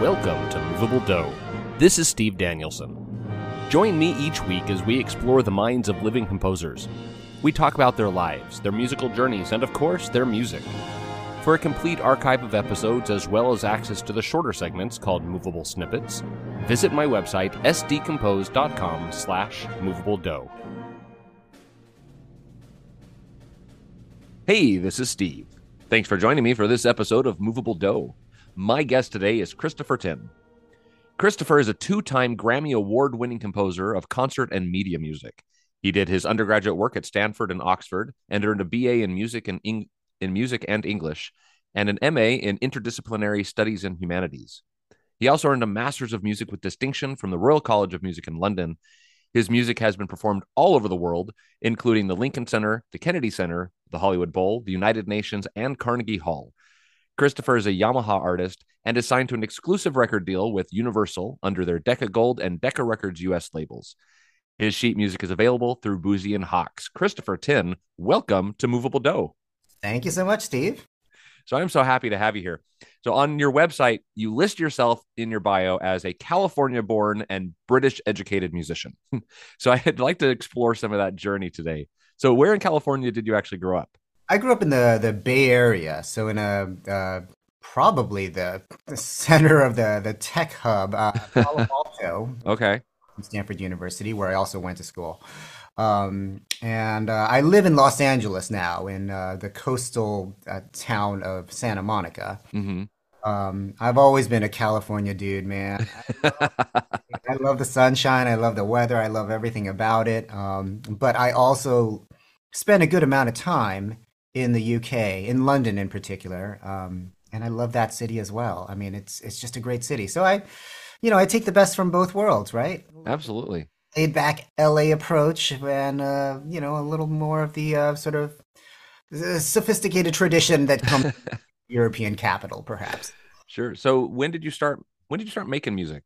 Welcome to Movable Do. This is Steve Danielson. Join me each week as we explore the minds of living composers. We talk about their lives, their musical journeys, and of course, their music. For a complete archive of episodes as well as access to the shorter segments called Movable Snippets, visit my website sdcompose.com slash movabledo. Hey, this is Steve. Thanks for joining me for this episode of Movable Do. My guest today is Christopher Tin. Christopher is a two time Grammy Award winning composer of concert and media music. He did his undergraduate work at Stanford and Oxford and earned a BA in music and Eng- in music and English and an MA in interdisciplinary studies and humanities. He also earned a master's of music with distinction from the Royal College of Music in London. His music has been performed all over the world, including the Lincoln Center, the Kennedy Center, the Hollywood Bowl, the United Nations, and Carnegie Hall. Christopher is a Yamaha artist and is signed to an exclusive record deal with Universal under their Decca Gold and Decca Records US labels. His sheet music is available through Boosey and Hawkes. Christopher Tin, welcome to Movable Do. Thank you so much, Steve. So I'm so happy to have you here. So on your website, you list yourself in your bio as a California born and British educated musician. so I'd like to explore some of that journey today. So where in California did you actually grow up? I grew up in the the Bay Area, so in a uh, probably the, the center of the the tech hub, uh, Palo Alto. okay. Stanford University, where I also went to school. Um, and uh, I live in Los Angeles now, in uh, the coastal uh, town of Santa Monica. Mm-hmm. Um, I've always been a California dude, man. I love, I love, the sunshine. I love the weather. I love everything about it. Um, but I also spent a good amount of time in the UK, in London in particular. Um, and I love that city as well. I mean, it's it's just a great city. So I, you know, I take the best from both worlds, right? Absolutely laid back LA approach and uh, you know a little more of the uh, sort of uh, sophisticated tradition that comes European capital, perhaps. Sure. So when did you start? When did you start making music?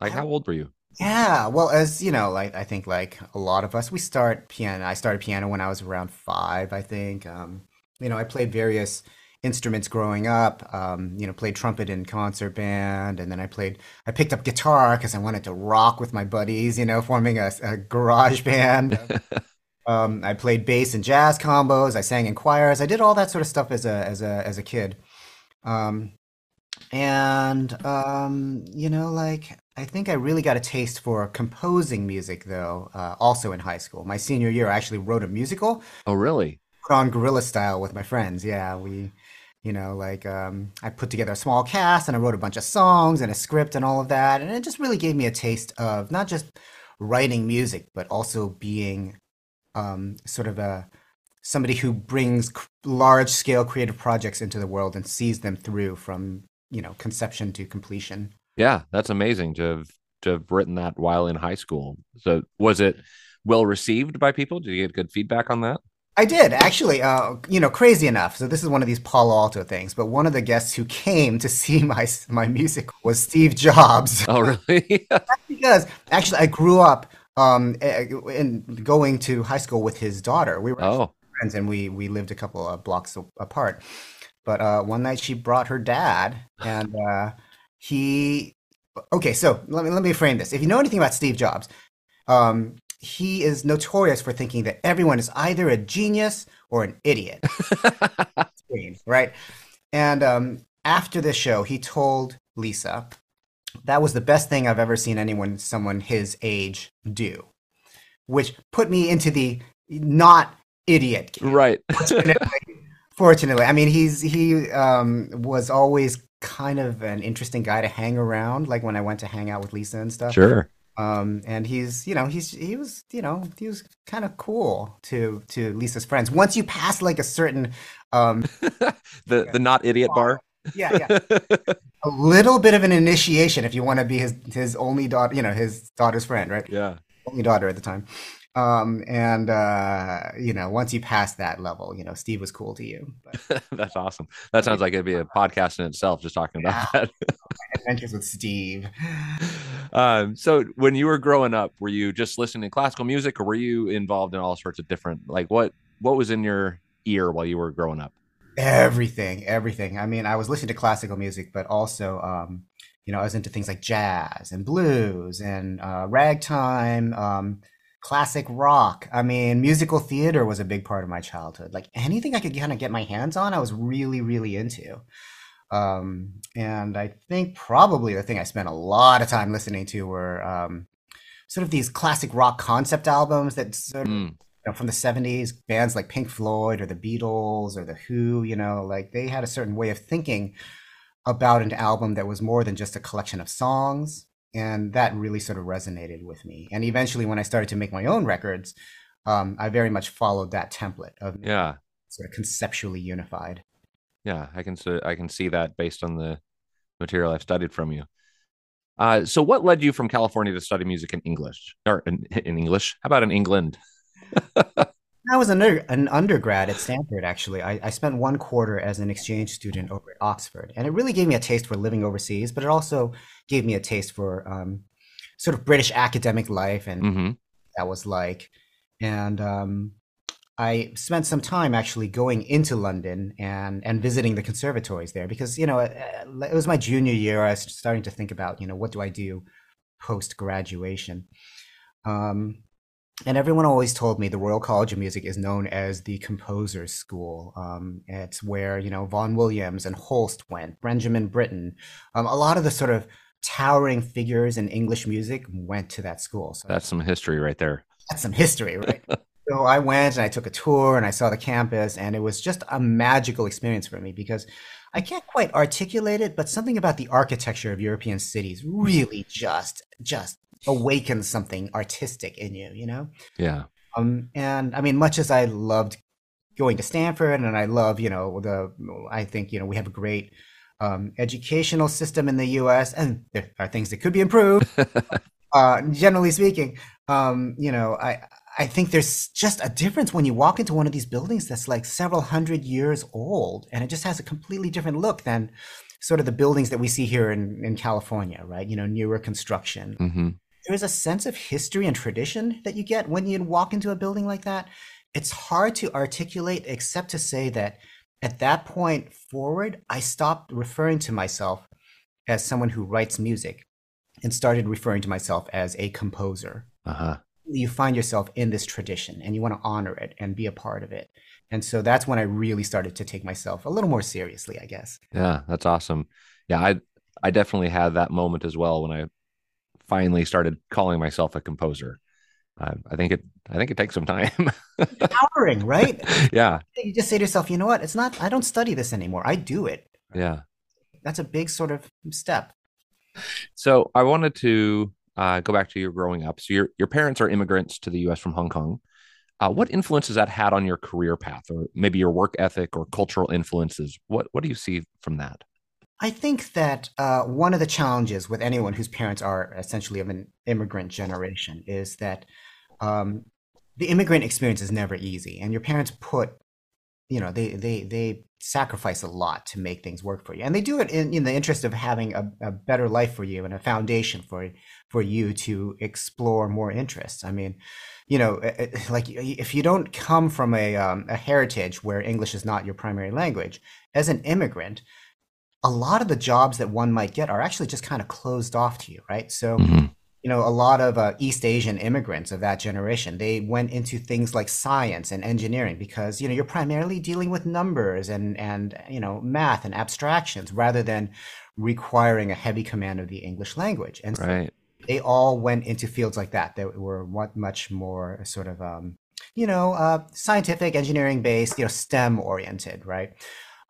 Like, how old were you? Yeah, well, as you know, like I think, like a lot of us, we start piano. I started piano when I was around five, I think. Um, you know, I played various instruments growing up. Um, you know, played trumpet in concert band, and then I played. I picked up guitar because I wanted to rock with my buddies. You know, forming a, a garage band. um, I played bass and jazz combos. I sang in choirs. I did all that sort of stuff as a as a as a kid. Um, and um, you know, like I think I really got a taste for composing music, though. Uh, also in high school, my senior year, I actually wrote a musical. Oh, really? Put on guerrilla style with my friends. Yeah, we you know like um, i put together a small cast and i wrote a bunch of songs and a script and all of that and it just really gave me a taste of not just writing music but also being um, sort of a somebody who brings large scale creative projects into the world and sees them through from you know conception to completion yeah that's amazing to have to have written that while in high school so was it well received by people did you get good feedback on that I did actually. Uh, you know, crazy enough. So this is one of these Palo Alto things. But one of the guests who came to see my my music was Steve Jobs. Oh, really? because actually, I grew up um, in going to high school with his daughter. We were oh. friends, and we we lived a couple of blocks apart. But uh, one night she brought her dad, and uh, he. Okay, so let me let me frame this. If you know anything about Steve Jobs, um, he is notorious for thinking that everyone is either a genius or an idiot. right? And um, after the show, he told Lisa that was the best thing I've ever seen anyone, someone his age, do, which put me into the not idiot. Camp. Right. fortunately, fortunately, I mean, he's he um, was always kind of an interesting guy to hang around. Like when I went to hang out with Lisa and stuff. Sure. Um, and he's, you know, he's he was, you know, he was kind of cool to to Lisa's friends. Once you pass like a certain, um, the the not idiot bar. Yeah, yeah. a little bit of an initiation if you want to be his his only daughter, you know, his daughter's friend, right? Yeah, only daughter at the time. Um, and uh, you know, once you pass that level, you know, Steve was cool to you. That's awesome. That sounds like it'd be a podcast in itself, just talking about yeah. that. Adventures with Steve. Um, so when you were growing up, were you just listening to classical music, or were you involved in all sorts of different? Like, what what was in your ear while you were growing up? Everything, everything. I mean, I was listening to classical music, but also, um, you know, I was into things like jazz and blues and uh, ragtime, um, classic rock. I mean, musical theater was a big part of my childhood. Like anything I could kind of get my hands on, I was really, really into. Um, and I think probably the thing I spent a lot of time listening to were um, sort of these classic rock concept albums that sort of Mm, know, from the 70s, bands like Pink Floyd or the Beatles or the Who, you know, like they had a certain way of thinking about an album that was more than just a collection of songs. And that really sort of resonated with me. And eventually, when I started to make my own records, um, I very much followed that template of yeah, sort of conceptually unified. yeah. I can I can see that based on the material I've studied from you. Uh, so, what led you from California to study music in English or in, in English? How about in England? I was an, an undergrad at Stanford, actually. I, I spent one quarter as an exchange student over at Oxford, and it really gave me a taste for living overseas, but it also gave me a taste for um, sort of British academic life and hmm that was like. And um, I spent some time actually going into London and and visiting the conservatories there because you know it, it was my junior year. I was starting to think about you know what do I do post graduation. Um, and everyone always told me the Royal College of Music is known as the composers' school. Um, it's where you know Vaughan Williams and Holst went, Benjamin Britten, um, a lot of the sort of towering figures in English music went to that school. So That's some history right there. that's some history, right? So I went and I took a tour and I saw the campus, and it was just a magical experience for me because I can't quite articulate it, but something about the architecture of European cities really just just awakens something artistic in you, you know? Yeah. Um, and I mean, much as I loved going to Stanford and I love, you know, the I think, you know, we have a great um, educational system in the US, and there are things that could be improved uh, generally speaking, um, you know, I I think there's just a difference when you walk into one of these buildings that's like several hundred years old, and it just has a completely different look than sort of the buildings that we see here in, in California, right? You know, newer construction. hmm There's a sense of history and tradition that you get when you walk into a building like that. It's hard to articulate except to say that at that point forward, I stopped referring to myself as someone who writes music and started referring to myself as a composer. Uh huh. You find yourself in this tradition and you want to honor it and be a part of it. And so that's when I really started to take myself a little more seriously, I guess. Yeah, that's awesome. Yeah, I I definitely had that moment as well when I finally started calling myself a composer. Uh, I think it I think it takes some time. Empowering, right? yeah, You just say to yourself, you know what? It's not, I don't study this anymore. I do it. yeah. That's a big sort of step. So I wanted to uh, go back to your growing up. So your your parents are immigrants to the U.S. from Hong Kong. Uh, what influence has that had on your career path, or maybe your work ethic or cultural influences? What what do you see from that? I think that uh, one of the challenges with anyone whose parents are essentially of an immigrant generation is that um, the immigrant experience is never easy, and your parents put, you know, they they they sacrifice a lot to make things work for you, and they do it in, in the interest of having a, a better life for you and a foundation for for you to explore more interests. I mean, you know, eh, eh, like if you don't come from a um, a heritage where English is not your primary language, as an immigrant a lot of the jobs that one might get are actually just kind of closed off to you, right? So, hmm you know, a lot of uh, East Asian immigrants of that generation, they went into things like science and engineering because, you know, you're primarily dealing with numbers and and you know, math and abstractions rather than requiring a heavy command of the English language. And so Right. they all went into fields like that that were much more sort of um, you know, uh, scientific, engineering based, you know, STEM oriented, right?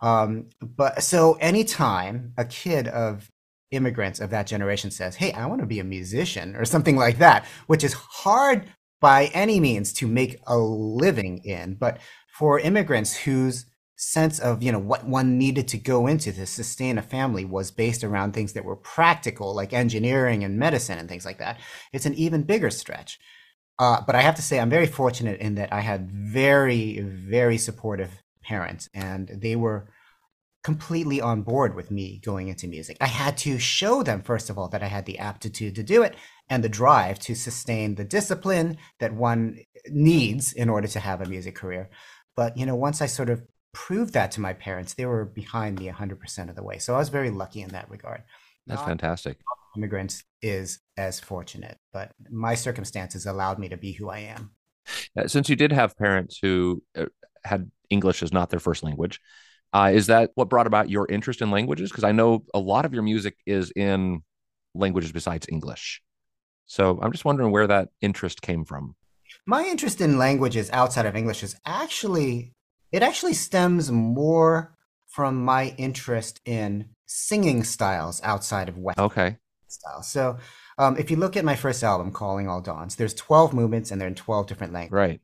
Um, but so anytime a kid of immigrants of that generation says, Hey, I want to be a musician or something like that, which is hard by any means to make a living in, but for immigrants whose sense of you know what one needed to go into to sustain a family was based around things that were practical like engineering and medicine and things like that it's an even bigger stretch. Uh, but i have to say i'm very fortunate in that i had very very supportive parents and they were completely on board with me going into music. I had to show them, first of all, that I had the aptitude to do it and the drive to sustain the discipline that one needs in order to have a music career. But, you know, once I sort of proved that to my parents. They were behind me 100% of the way. So I was very lucky in that regard. That's Not fantastic. immigrants is as fortunate, but my circumstances allowed me to be who I am. Uh, Since you did have parents who uh, had English as not their first language, uh, is that what brought about your interest in languages? Because I know a lot of your music is in languages besides English. So I'm just wondering where that interest came from. My interest in languages outside of English is actually, it actually stems more from my interest in singing styles outside of Western Okay. styles. So um, if you look at my first album, Calling All Dawns, there's 12 movements and they're in 12 different languages. Right.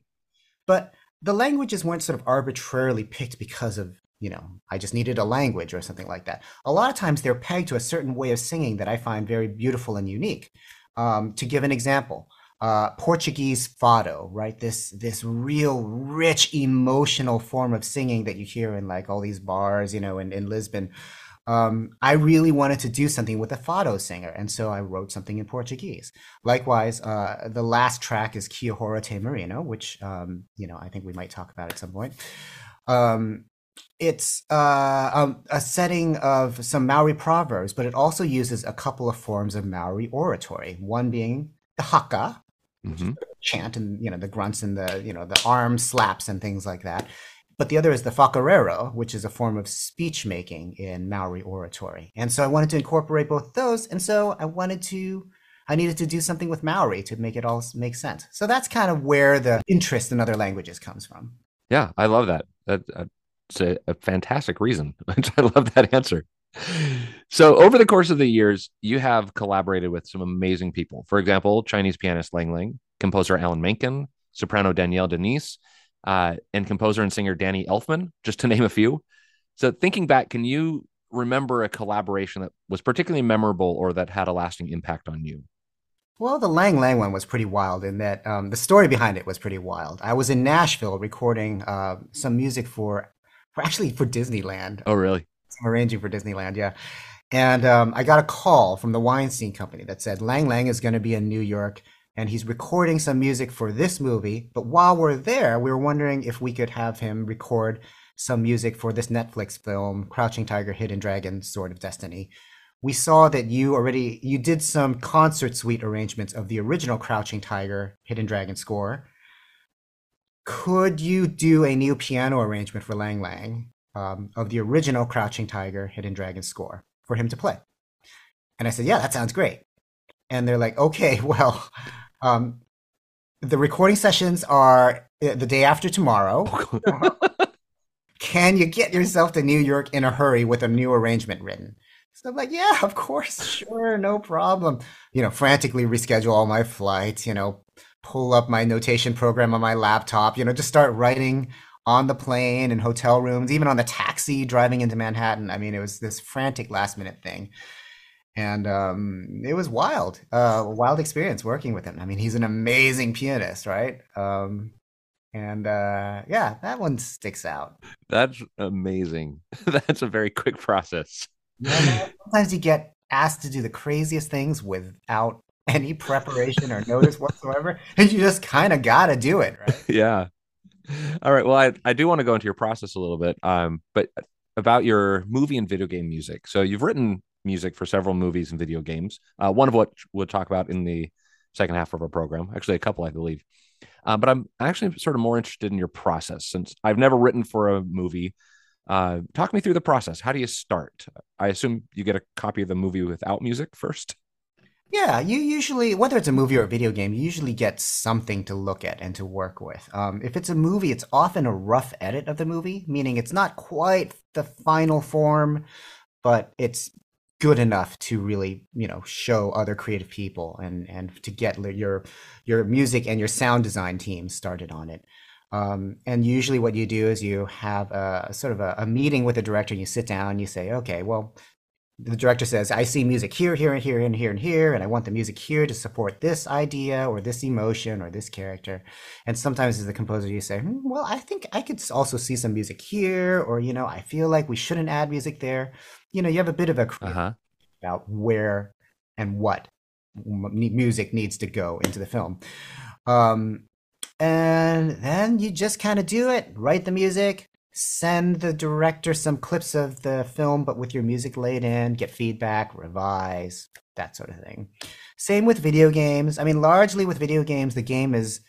But the languages weren't sort of arbitrarily picked because of, you know, I just needed a language or something like that. A lot of times they're pegged to a certain way of singing that I find very beautiful and unique. Um, to give an example, uh, Portuguese fado, right? This this real rich emotional form of singing that you hear in like all these bars, you know, in, in Lisbon. Um, I really wanted to do something with a fado singer, and so I wrote something in Portuguese. Likewise, uh, the last track is Kia Hora Te Marino, which um, you know I think we might talk about at some point. Um, it's uh, um, a setting of some Maori proverbs, but it also uses a couple of forms of Maori oratory. One being the haka, hmm chant, and you know the grunts and the you know the arm slaps and things like that. But the other is the whaikōrero, which is a form of speech making in Maori oratory. And so I wanted to incorporate both those, and so I wanted to. I needed to do something with Maori to make it all make sense. So that's kind of where the interest in other languages comes from. Yeah, I love that. That that's a, a fantastic reason. I love that answer. So, over the course of the years, you have collaborated with some amazing people. For example, Chinese pianist Lang Lang, composer Alan Menken, soprano Danielle de Niese, uh, and composer and singer Danny Elfman, just to name a few. So, thinking back, can you remember a collaboration that was particularly memorable or that had a lasting impact on you? Well, the Lang Lang one was pretty wild in that um, the story behind it was pretty wild. I was in Nashville recording uh, some music for, for actually for Disneyland, Oh, really? some arranging for Disneyland, yeah. And um, I got a call from the Weinstein Company that said Lang Lang is going to be in New York and he's recording some music for this movie. But while we're there, we were wondering if we could have him record some music for this Netflix film, Crouching Tiger, Hidden Dragon, Sword of Destiny. We saw that you already you did some concert suite arrangements of the original Crouching Tiger, Hidden Dragon score. Could you do a new piano arrangement for Lang Lang um, of the original Crouching Tiger, Hidden Dragon score for him to play? And I said, yeah, that sounds great. And they're like, okay, well, um, the recording sessions are uh, the day after tomorrow. Can you get yourself to New York in a hurry with a new arrangement written? So I'm like, yeah, of course, sure, no problem. You know, frantically reschedule all my flights, you know, pull up my notation program on my laptop, you know, just start writing on the plane and hotel rooms, even on the taxi driving into Manhattan. I mean, it was this frantic last minute thing. And um, it was wild, uh, wild experience working with him. I mean, he's an amazing pianist, right? Um, and uh, yeah, that one sticks out. That's amazing. That's a very quick process. Yeah, sometimes you get asked to do the craziest things without any preparation or notice whatsoever, and you just kind of gotta do it, right? Yeah. All right. Well, I, I do want to go into your process a little bit, um, but about your movie and video game music. So you've written music for several movies and video games. Uh, one of what we'll talk about in the second half of our program. Actually, a couple, I believe. Uh, but I'm actually sort of more interested in your process since I've never written for a movie. Uh, talk me through the process. How do you start? I assume you get a copy of the movie without music first. Yeah, you usually, whether it's a movie or a video game, you usually get something to look at and to work with. Um, if it's a movie, it's often a rough edit of the movie, meaning it's not quite the final form, but it's good enough to really, you know, show other creative people and and to get your your music and your sound design team started on it. Um, and usually, what you do is you have a sort of a, a meeting with the director, and you sit down, and you say, okay, well the director says, I see music here, here, and here, and here, and here, and I want the music here to support this idea or this emotion or this character. And sometimes as the composer, you say, hmm, well, I think I could also see some music here, or, you know, I feel like we shouldn't add music there. You know, you have a bit of a uh-huh. about where and what m- music needs to go into the film. Um, and then you just kind of do it, write the music, send the director some clips of the film, but with your music laid in, get feedback, revise, that sort of thing. Same with video games. I mean, largely with video games, the game is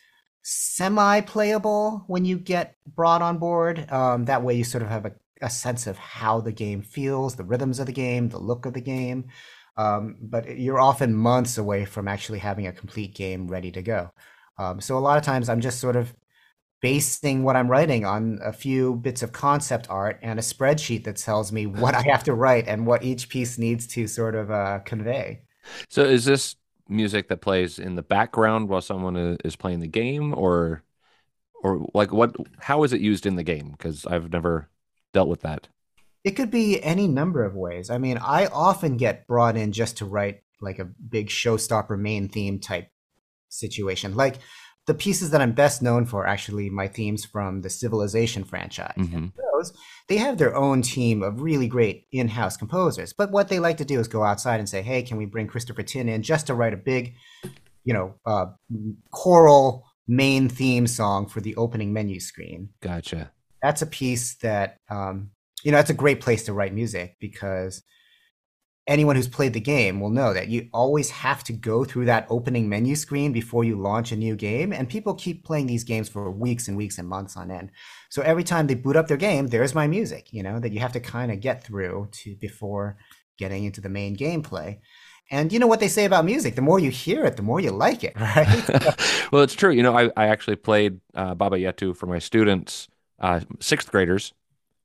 semi playable when you get brought on board. Um, that way, you sort of have a, a, sense of how the game feels, the rhythms of the game, the look of the game. Um, but you're often months away from actually having a complete game ready to go. Um, so a lot of times I'm just sort of basing what I'm writing on a few bits of concept art and a spreadsheet that tells me what I have to write and what each piece needs to sort of uh, convey. So is this music that plays in the background while someone is playing the game or or like what how is it used in the game because I've never dealt with that. It could be any number of ways. I mean, I often get brought in just to write like a big showstopper main theme type situation. Like the pieces that I'm best known for, actually, my themes from the Civilization franchise. Mm-hmm. Those, they have their own team of really great in-house composers. But what they like to do is go outside and say, "Hey, can we bring Christopher Tin in just to write a big, you know, uh, choral main theme song for the opening menu screen?" Gotcha. That's a piece that, um, you know, that's a great place to write music because anyone who's played the game will know that you always have to go through that opening menu screen before you launch a new game. And people keep playing these games for weeks and weeks and months on end. So every time they boot up their game, there's my music, you know, that you have to kind of get through to before getting into the main gameplay. And you know what they say about music: the more you hear it, the more you like it, right? well, it's true. You know, I, I actually played uh, Baba Yetu for my students, uh, sixth graders,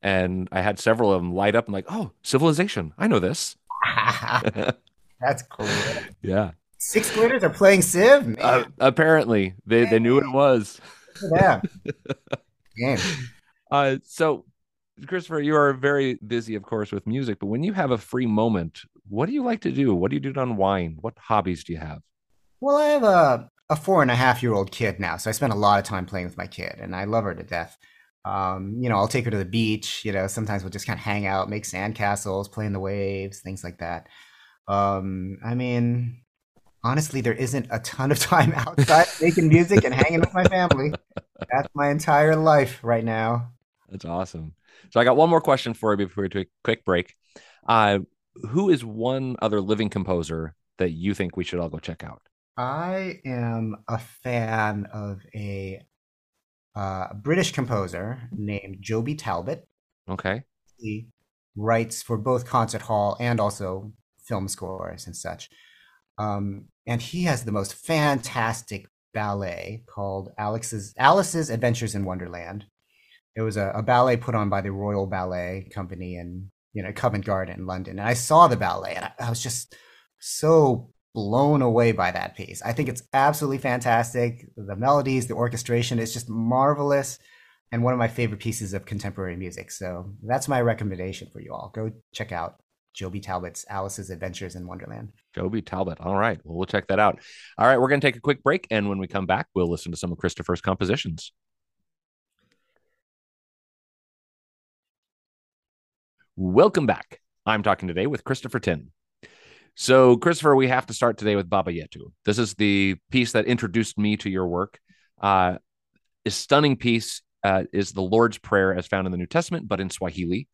and I had several of them light up and like, oh, Civilization, I know this. That's cool. Yeah. Sixth graders are playing Civ. Uh, apparently, they they knew what it was. Yeah. Game. Uh, so, Christopher, you are very busy, of course, with music. But when you have a free moment, what do you like to do? What do you do to unwind? What hobbies do you have? Well, I have a a four and a half year old kid now, so I spend a lot of time playing with my kid, and I love her to death. Um, you know, I'll take her to the beach. You know, sometimes we'll just kind of hang out, make sandcastles, play in the waves, things like that. Um, I mean, honestly, there isn't a ton of time outside making music and hanging with my family. That's my entire life right now. That's awesome. So I got one more question for you before we take a quick break. Uh, who is one other living composer that you think we should all go check out? I am a fan of a uh, a British composer named Joby Talbot. Okay. He writes for both concert hall and also film scores and such. Um, and he has the most fantastic ballet called Alex's Alice's Adventures in Wonderland. It was a, a ballet put on by the Royal Ballet Company in you know Covent Garden in London, and I saw the ballet, and I, I was just so blown away by that piece. I think it's absolutely fantastic. The melodies, the orchestration is just marvelous and one of my favorite pieces of contemporary music. So that's my recommendation for you all. Go check out Joby Talbot's Alice's Adventures in Wonderland. Joby Talbot. All right. Well, we'll check that out. All right. We're going to take a quick break. And when we come back, we'll listen to some of Christopher's compositions. Welcome back. I'm talking today with Christopher Tin. So, Christopher, we have to start today with Baba Yetu. This is the piece that introduced me to your work. Uh, a stunning piece uh, is the Lord's Prayer as found in the New Testament, but in Swahili.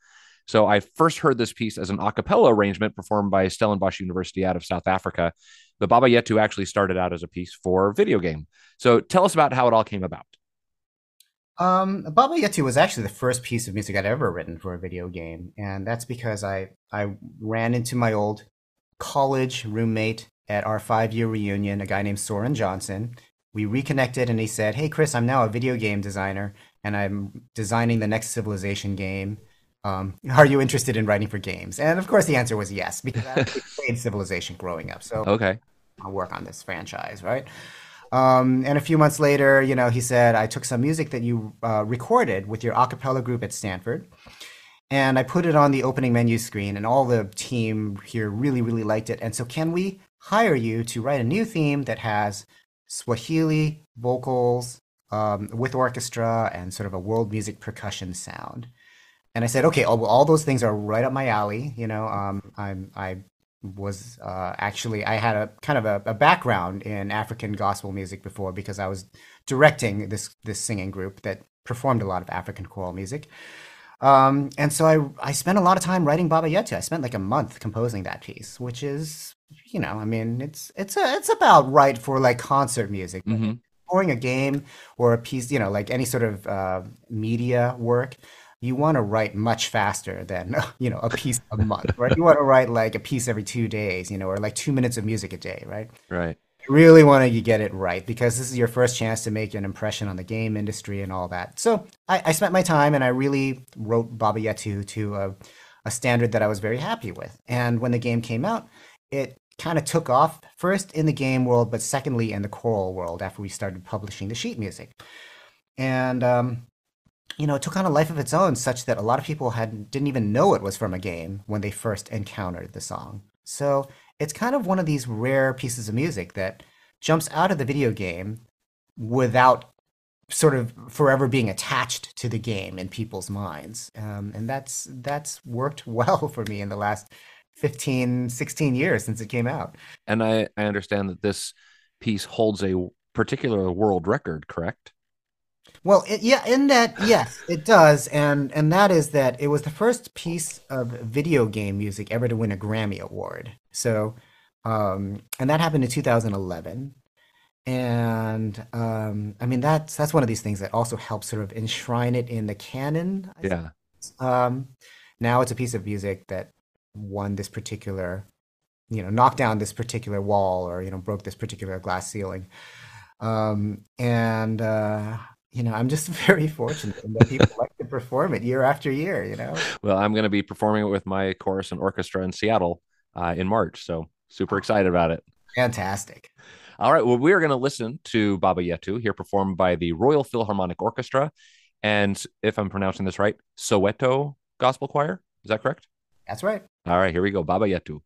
So, I first heard this piece as an a cappella arrangement performed by Stellenbosch University out of South Africa. But Baba Yetu actually started out as a piece for video game. So, tell us about how it all came about. Um, Baba Yetu was actually the first piece of music I'd ever written for a video game, and that's because I I ran into my old college roommate at our five year reunion, a guy named Soren Johnson. We reconnected and he said, Hey, Chris, I'm now a video game designer and I'm designing the next Civilization game. Um, are you interested in writing for games? And of course, the answer was yes, because I played Civilization growing up. So okay, I'll work on this franchise, right? Um, and a few months later, you know, he said, I took some music that you uh, recorded with your a cappella group at Stanford and I put it on the opening menu screen, and all the team here really, really liked it. And so, can we hire you to write a new theme that has Swahili vocals um, with orchestra and sort of a world music percussion sound? And I said, okay, all, all those things are right up my alley. You know, um, I'm I was uh, actually I had a kind of a, a, background in African gospel music before because I was directing this this singing group that performed a lot of African choral music. Um, and so I I spent a lot of time writing Baba Yetu. I spent like a month composing that piece, which is, you know, I mean, it's it's a, it's about right for like concert music. Hmm Scoring a game or a piece, you know, like any sort of uh, media work, you want to write much faster than, you know, a piece a month, right? You want to write like a piece every two days, you know, or like two minutes of music a day, right? Right. Really want to get it right because this is your first chance to make an impression on the game industry and all that. So I, I spent my time and I really wrote Baba Yetu to a, a standard that I was very happy with. And when the game came out, it kind of took off first in the game world, but secondly in the choral world after we started publishing the sheet music. And um, you know, it took on a life of its own, such that a lot of people had didn't even know it was from a game when they first encountered the song. So it's kind of one of these rare pieces of music that jumps out of the video game without sort of forever being attached to the game in people's minds. Um, and that's that's worked well for me in the last 15, 16 years since it came out. And I, I understand that this piece holds a particular world record, correct? Well, it, yeah, in that, yes, it does, and and that is that it was the first piece of video game music ever to win a Grammy Award. So, um, and that happened in 2011. And um, I mean, that's that's one of these things that also helps sort of enshrine it in the canon. I Yeah. Um, now it's a piece of music that won this particular, you know, knocked down this particular wall or you know broke this particular glass ceiling. Um, and uh, you know, I'm just very fortunate that people like to perform it year after year, you know. Well, I'm going to be performing it with my chorus and orchestra in Seattle uh, in March. So super excited about it. Fantastic. All right. Well, we are going to listen to Baba Yetu here performed by the Royal Philharmonic Orchestra. And if I'm pronouncing this right, Soweto Gospel Choir. Is that correct? That's right. All right. Here we go. Baba Yetu.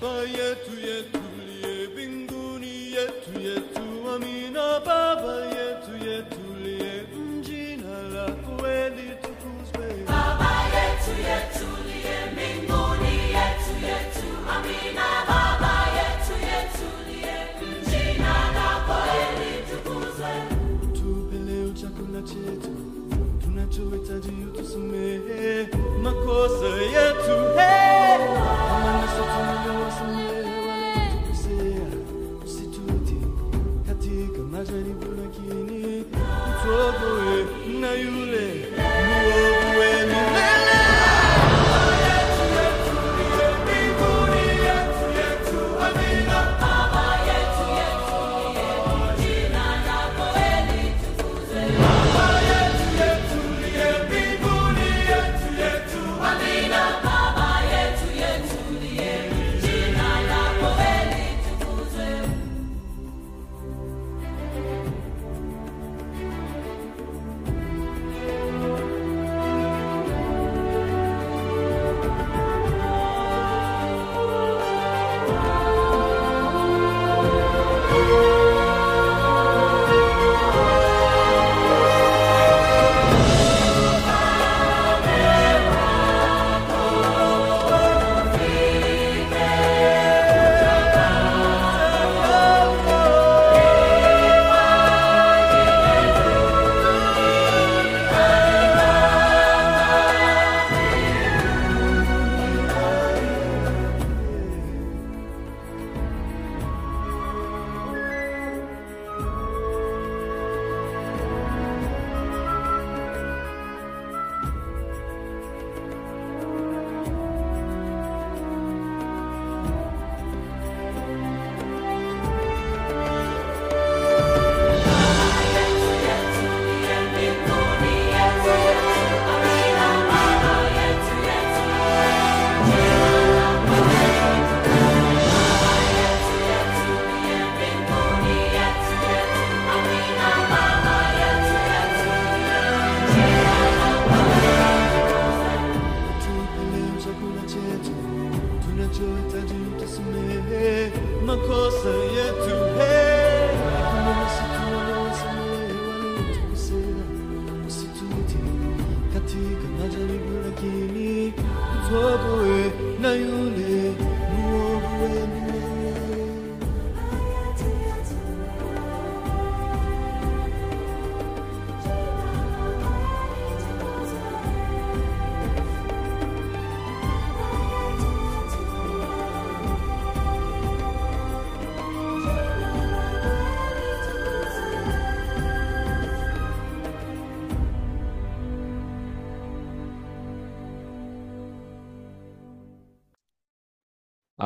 Baba yetu yetu liye mbinguni yetu yetu amina. Baba yetu yetu liye jina lako kweli tukuzwe. Baba yetu yetu liye mbinguni yetu yetu amina. Baba yetu yetu liye jina lako litukuzwe tupe leo chakula chetu tunachohitaji utusamehe. Makosa yetu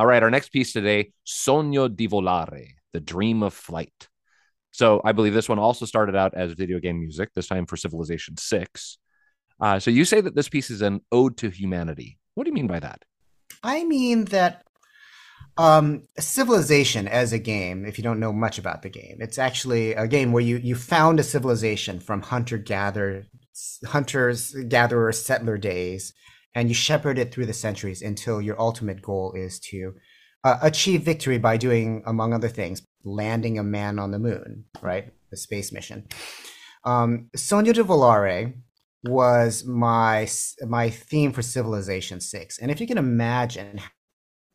All right, our next piece today, Sogno di volare, the dream of flight. So I believe this one also started out as video game music, this time for Civilization 6. Uh, so you say that this piece is an ode to humanity. What do you mean by that? I mean that um, Civilization as a game, if you don't know much about the game, it's actually a game where you you found a civilization from hunter gatherer hunters gatherer settler days and you shepherd it through the centuries until your ultimate goal is to uh, achieve victory by doing among other things landing a man on the moon right? The space mission. Um, Sogno di volare was my my theme for civilization 6 and if you can imagine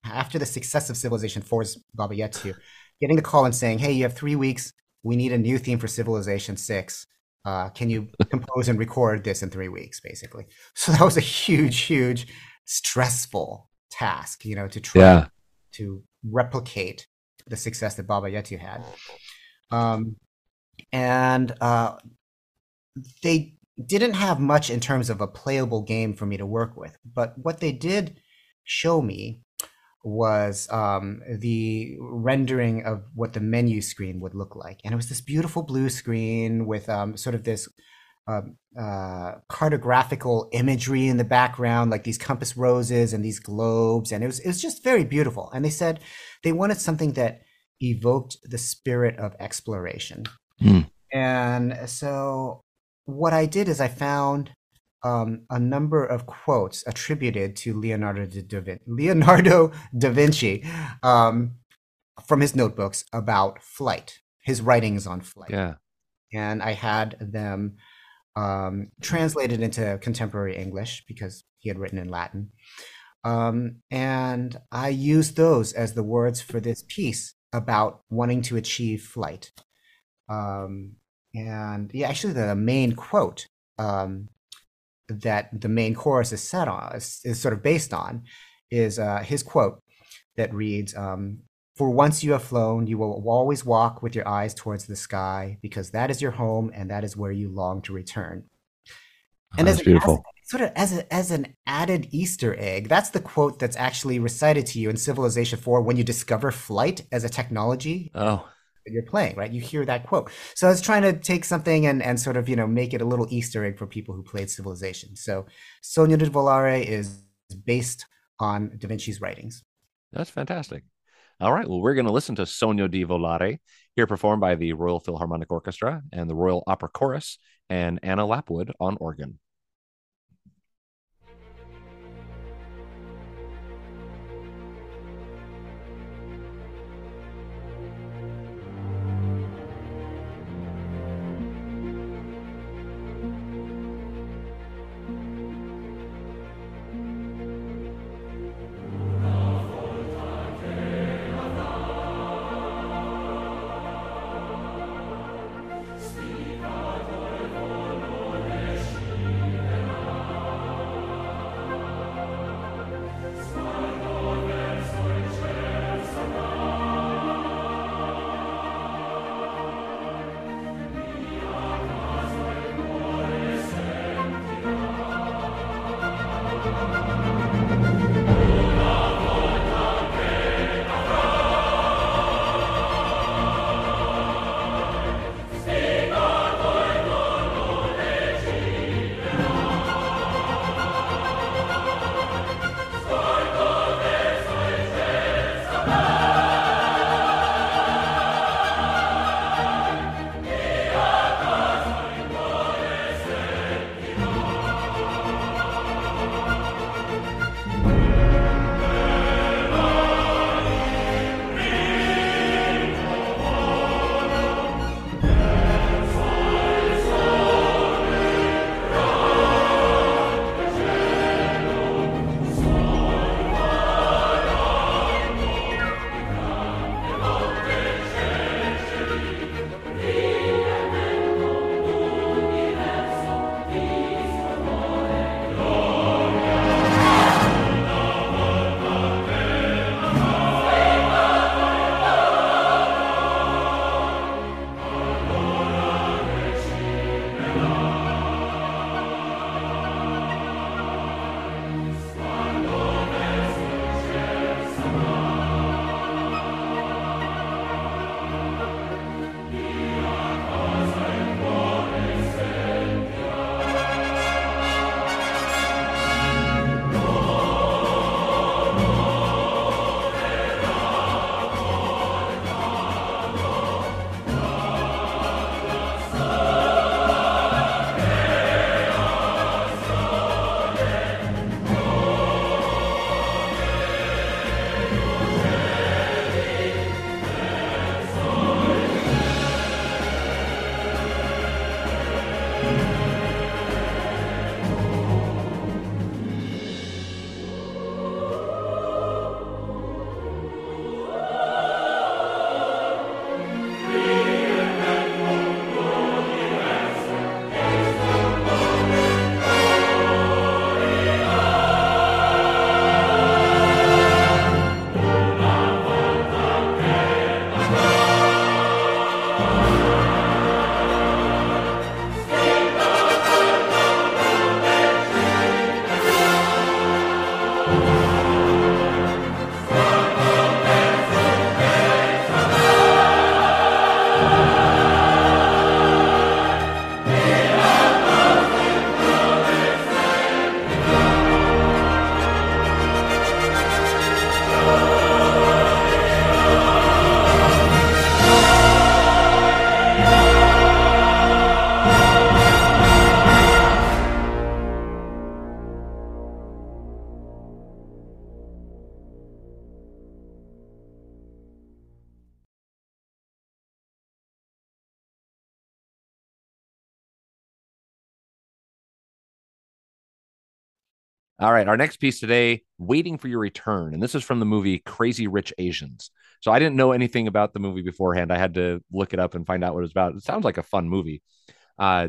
after the success of civilization 4's baba getting the call and saying hey you have three weeks. We need a new theme for civilization 6 uh, can you compose and record this in three weeks basically so that was a huge huge stressful task you know to try Yeah. to replicate the success that baba yetu had um, and uh, they didn't have much in terms of a playable game for me to work with but what they did show me was um, the rendering of what the menu screen would look like. And it was this beautiful blue screen with um, sort of this um, uh, cartographical imagery in the background, like these compass roses and these globes. And it was, it was just very beautiful. And they said they wanted something that evoked the spirit of exploration. Hmm. And so what I did is I found um, a number of quotes attributed to Leonardo da, Vin- Leonardo da Vinci um, from his notebooks about flight, his writings on flight. Yeah. And I had them um, translated into contemporary English because he had written in Latin. Um, and I used those as the words for this piece about wanting to achieve flight. Um, and yeah, actually, the main quote um, that the main chorus is set on is, is sort of based on is uh, his quote that reads um, for once you have flown you will always walk with your eyes towards the sky because that is your home and that is where you long to return. And That's as, beautiful. as sort of as, a, as an added easter egg that's the quote that's actually recited to you in civilization 4 when you discover flight as a technology. Oh, you're playing, right? You hear that quote. So I was trying to take something and, and sort of, you know, make it a little Easter egg for people who played Civilization. So Sogno di Volare is based on Da Vinci's writings. that's fantastic. All right. Well, we're going to listen to Sogno di Volare, here performed by the Royal Philharmonic Orchestra and the Royal Opera Chorus and Anna Lapwood on organ. All right, our next piece today, Waiting for Your Return. And this is from the movie Crazy Rich Asians. So I didn't know anything about the movie beforehand. I had to look it up and find out what it was about. It sounds like a fun movie. Uh,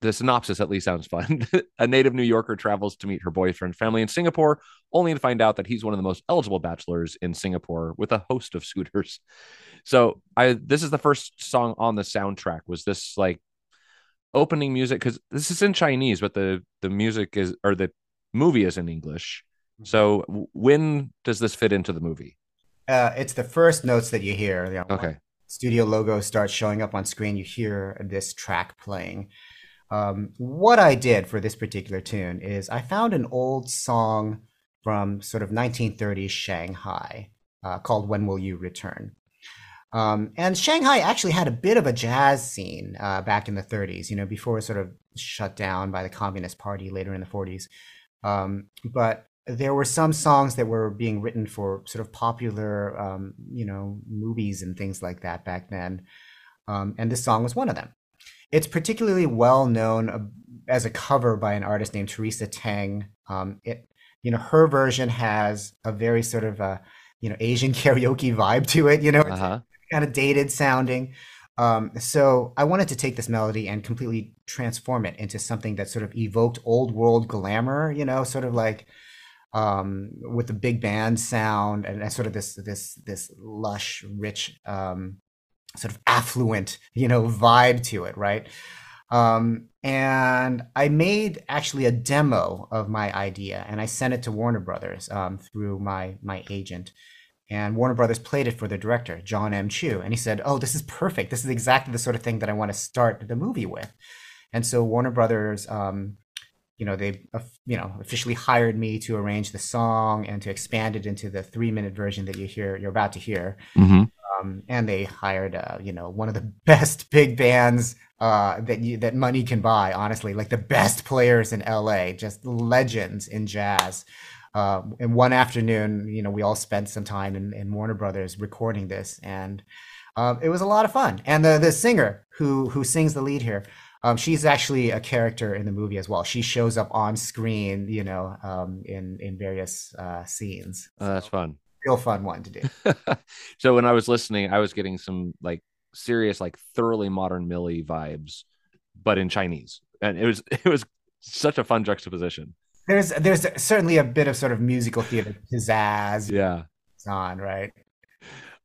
the synopsis at least sounds fun. a native New Yorker travels to meet her boyfriend's family in Singapore, only to find out that he's one of the most eligible bachelors in Singapore with a host of suitors. So I this is the first song on the soundtrack. Was this like opening music? Because this is in Chinese, but the the music is or the movie is in English. So when does this fit into the movie? Uh, it's the first notes that you hear. You know, Okay. Studio logo starts showing up on screen. You hear this track playing. Um, what I did for this particular tune is I found an old song from sort of 1930s Shanghai uh, called "When Will You Return." Um, and Shanghai actually had a bit of a jazz scene uh, back in the 30s, you know, before it sort of shut down by the Communist Party later in the 40s. Um, but there were some songs that were being written for sort of popular, um, you know, movies and things like that back then. Um, and this song was one of them. It's particularly well known as a cover by an artist named Teresa Teng. Um, it, you know, her version has a very sort of, uh, you know, Asian karaoke vibe to it. You know, Uh huh. kind of dated sounding. Um, so I wanted to take this melody and completely transform it into something that sort of evoked old world glamour, you know, sort of like um, with the big band sound and, and sort of this this this lush, rich, um, sort of affluent, you know, vibe to it, right? Um, and I made actually a demo of my idea and I sent it to Warner Brothers um, through my my agent. And Warner Brothers played it for the director, John M. Chu. And he said, Oh, this is perfect. This is exactly the sort of thing that I want to start the movie with. And so Warner Brothers, um, you know, they, uh, you know, officially hired me to arrange the song and to expand it into the three minute version that you hear, you're about to hear. Mm-hmm. Um, and they hired, uh, you know, one of the best big bands uh, that you, that money can buy. Honestly, like the best players in LA, just legends in jazz. Uh, and one afternoon, you know, we all spent some time in, in Warner Brothers recording this, and um, it was a lot of fun. And the the singer who who sings the lead here, um, she's actually a character in the movie as well. She shows up on screen, you know, um, in in various uh, scenes. Oh, that's fun. Real fun one to do. so when I was listening, I was getting some like serious, like thoroughly modern Millie vibes, but in Chinese, and it was it was such a fun juxtaposition. There's there's certainly a bit of sort of musical theater pizzazz Yeah. on, right?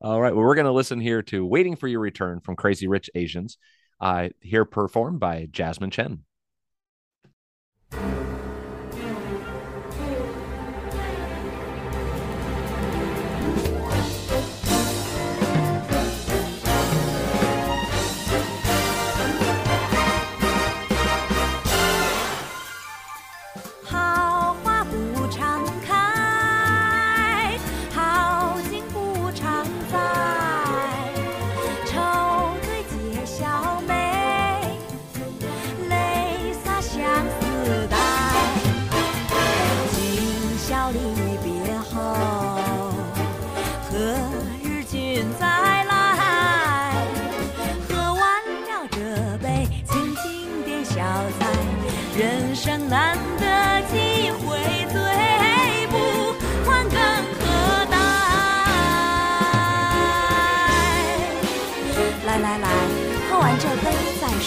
All right. Well, we're going to listen here to "Waiting for Your Return" from Crazy Rich Asians, uh, here performed by Jasmine Chen.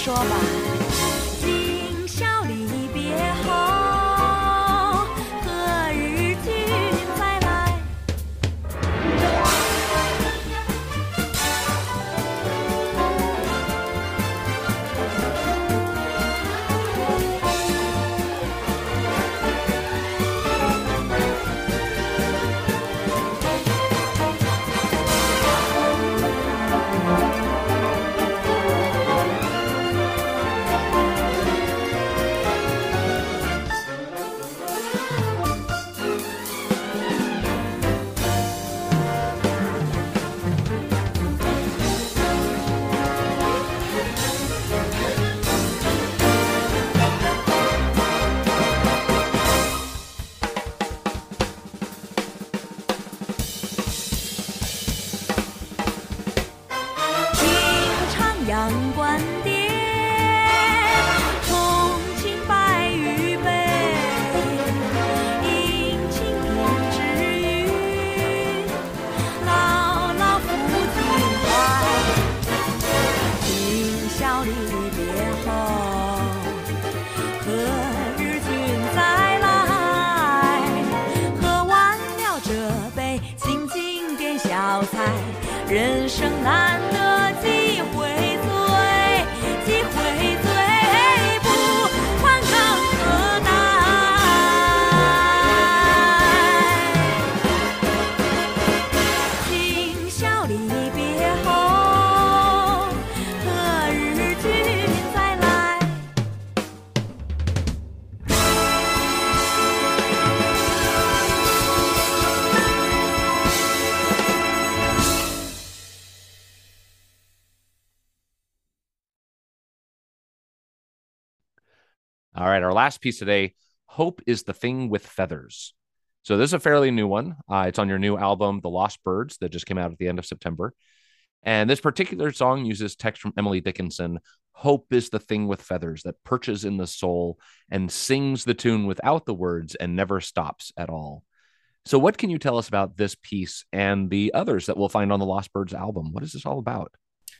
说吧。Last piece today Hope is the Thing with Feathers. So, this is a fairly new one. Uh, it's on your new album, The Lost Birds, that just came out at the end of September. And this particular song uses text from Emily Dickinson Hope is the thing with feathers that perches in the soul and sings the tune without the words and never stops at all. So, what can you tell us about this piece and the others that we'll find on the Lost Birds album? What is this all about?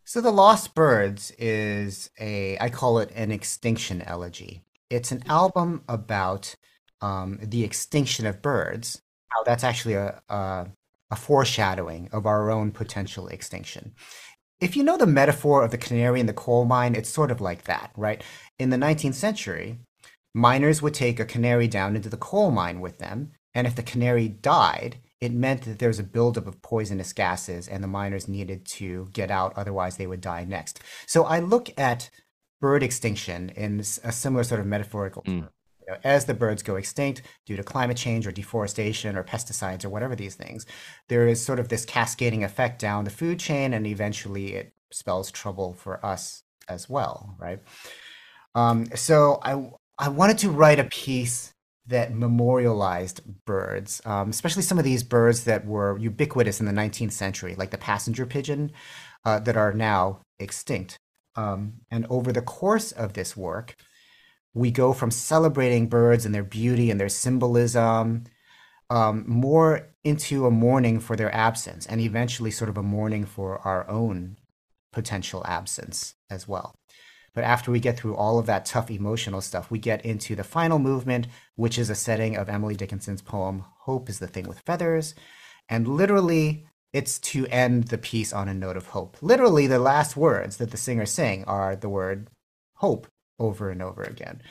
So the Lost Birds is a, I call it an extinction elegy. It's an album about um, the extinction of birds. That's actually a, a a foreshadowing of our own potential extinction. If you know the metaphor of the canary in the coal mine, it's sort of like that, right? In the 19th century, miners would take a canary down into the coal mine with them, and if the canary died, it meant that there was a buildup of poisonous gases and the miners needed to get out, otherwise, they would die next. So I look at bird extinction in a similar sort of metaphorical Mm. term. You know, as the birds go extinct due to climate change or deforestation or pesticides or whatever these things, there is sort of this cascading effect down the food chain, and eventually it spells trouble for us as well, right? Um, so I I wanted to write a piece that memorialized birds, um, especially some of these birds that were ubiquitous in the 19th century, like the passenger pigeon, uh, that are now extinct. Um, and over the course of this work, we go from celebrating birds and their beauty and their symbolism um, more into a mourning for their absence and eventually sort of a mourning for our own potential absence as well. But after we get through all of that tough emotional stuff, we get into the final movement, which is a setting of Emily Dickinson's poem, Hope is the Thing with Feathers. And literally, it's to end the piece on a note of hope. Literally, the last words that the singer sing are the word hope over and over again.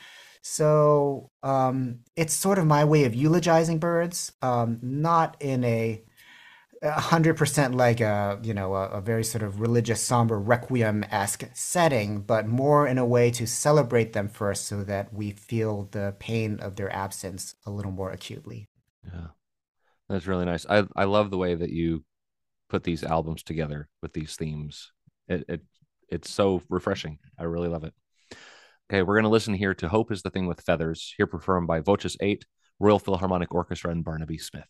So um, it's sort of my way of eulogizing birds, um, not in a hundred percent like a you know a, a very sort of religious somber requiem esque setting, but more in a way to celebrate them first, so that we feel the pain of their absence a little more acutely. Yeah, that's really nice. I, I love the way that you put these albums together with these themes. It, it it's so refreshing. I really love it. Okay, we're gonna listen here to "Hope Is the Thing with Feathers," here performed by VOCES8, Royal Philharmonic Orchestra, and Barnaby Smith.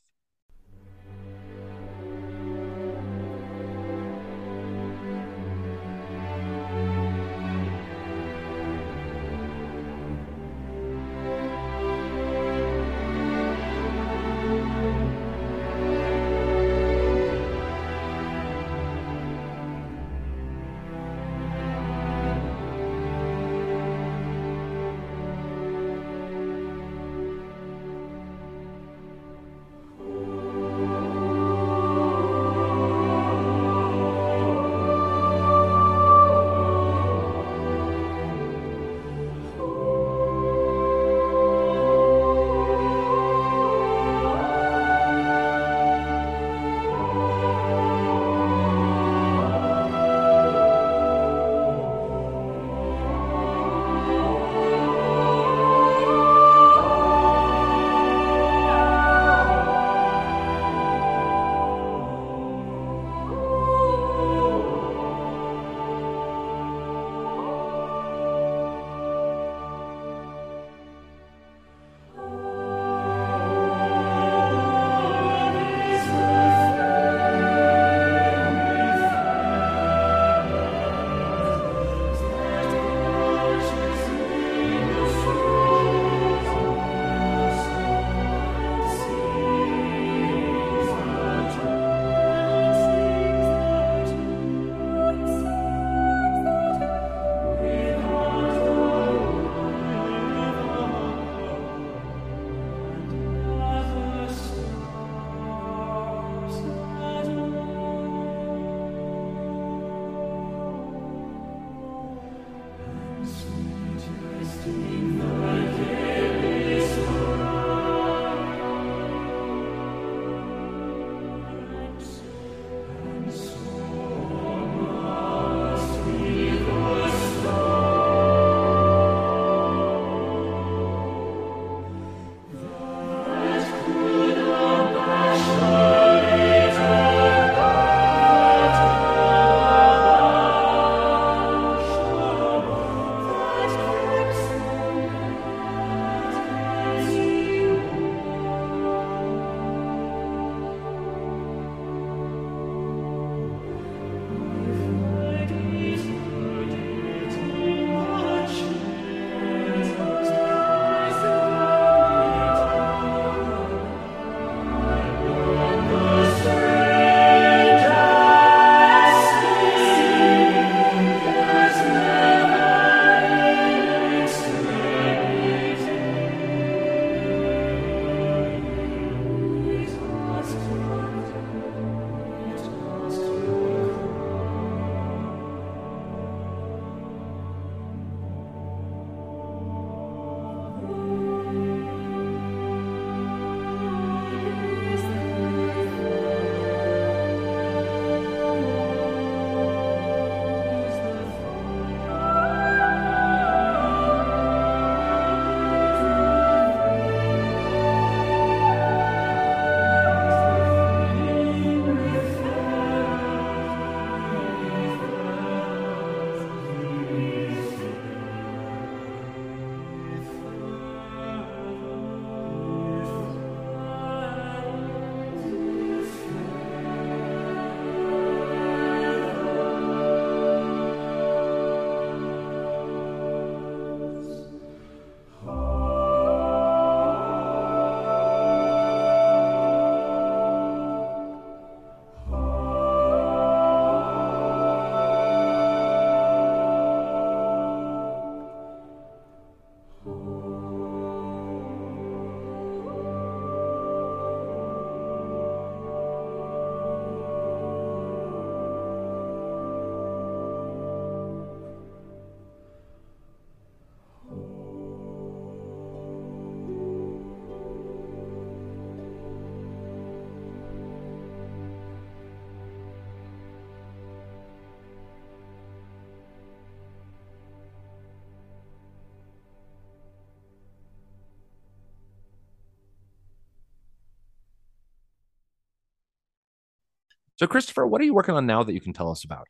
So, Christopher, what are you working on now that you can tell us about?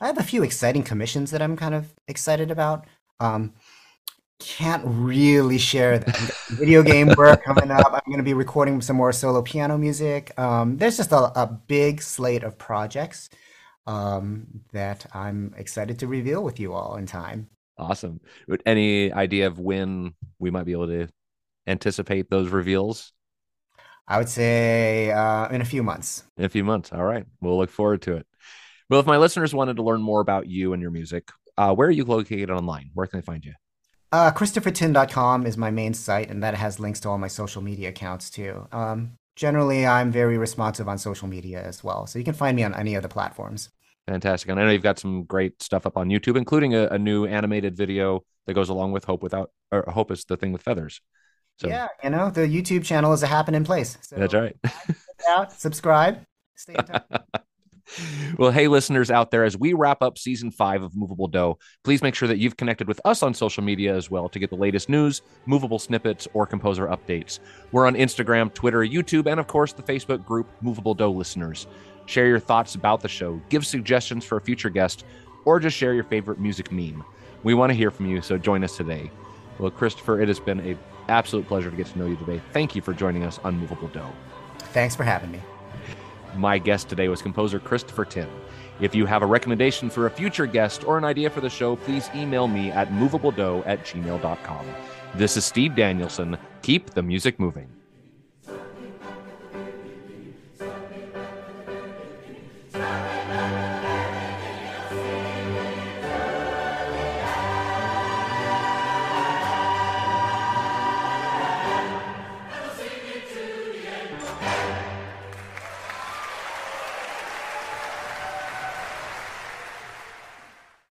I have a few exciting commissions that I'm kind of excited about. Um, can't really share that. I've got some Video game work coming up. I'm going to be recording some more solo piano music. Um, there's just a, a big slate of projects um, that I'm excited to reveal with you all in time. Awesome. Any idea of when we might be able to anticipate those reveals? I would say uh, in a few months. In a few months. All right. We'll look forward to it. Well, if my listeners wanted to learn more about you and your music, uh, where are you located online? Where can they find you? Uh, ChristopherTin.com is my main site, and that has links to all my social media accounts too. Um, generally, I'm very responsive on social media as well, so you can find me on any of the platforms. Fantastic. And I know you've got some great stuff up on YouTube, including a, a new animated video that goes along with Hope Without, or Hope is the thing with feathers. So Yeah, you know, the YouTube channel is a happening place. So that's right. out, subscribe, stay in touch. well, hey, listeners out there, as we wrap up season five of Movable Do, please make sure that you've connected with us on social media as well to get the latest news, movable snippets, or composer updates. We're on Instagram, Twitter, YouTube, and of course, the Facebook group Movable Do Listeners. Share your thoughts about the show, give suggestions for a future guest, or just share your favorite music meme. We want to hear from you, so join us today. Well, Christopher, it has been a absolute pleasure to get to know you today. Thank you for joining us on Movable Do. Thanks for having me. My guest today was composer Christopher Tin. If you have a recommendation for a future guest or an idea for the show, please email me at movabledo at gmail.com. This is Steve Danielson. Keep the music moving.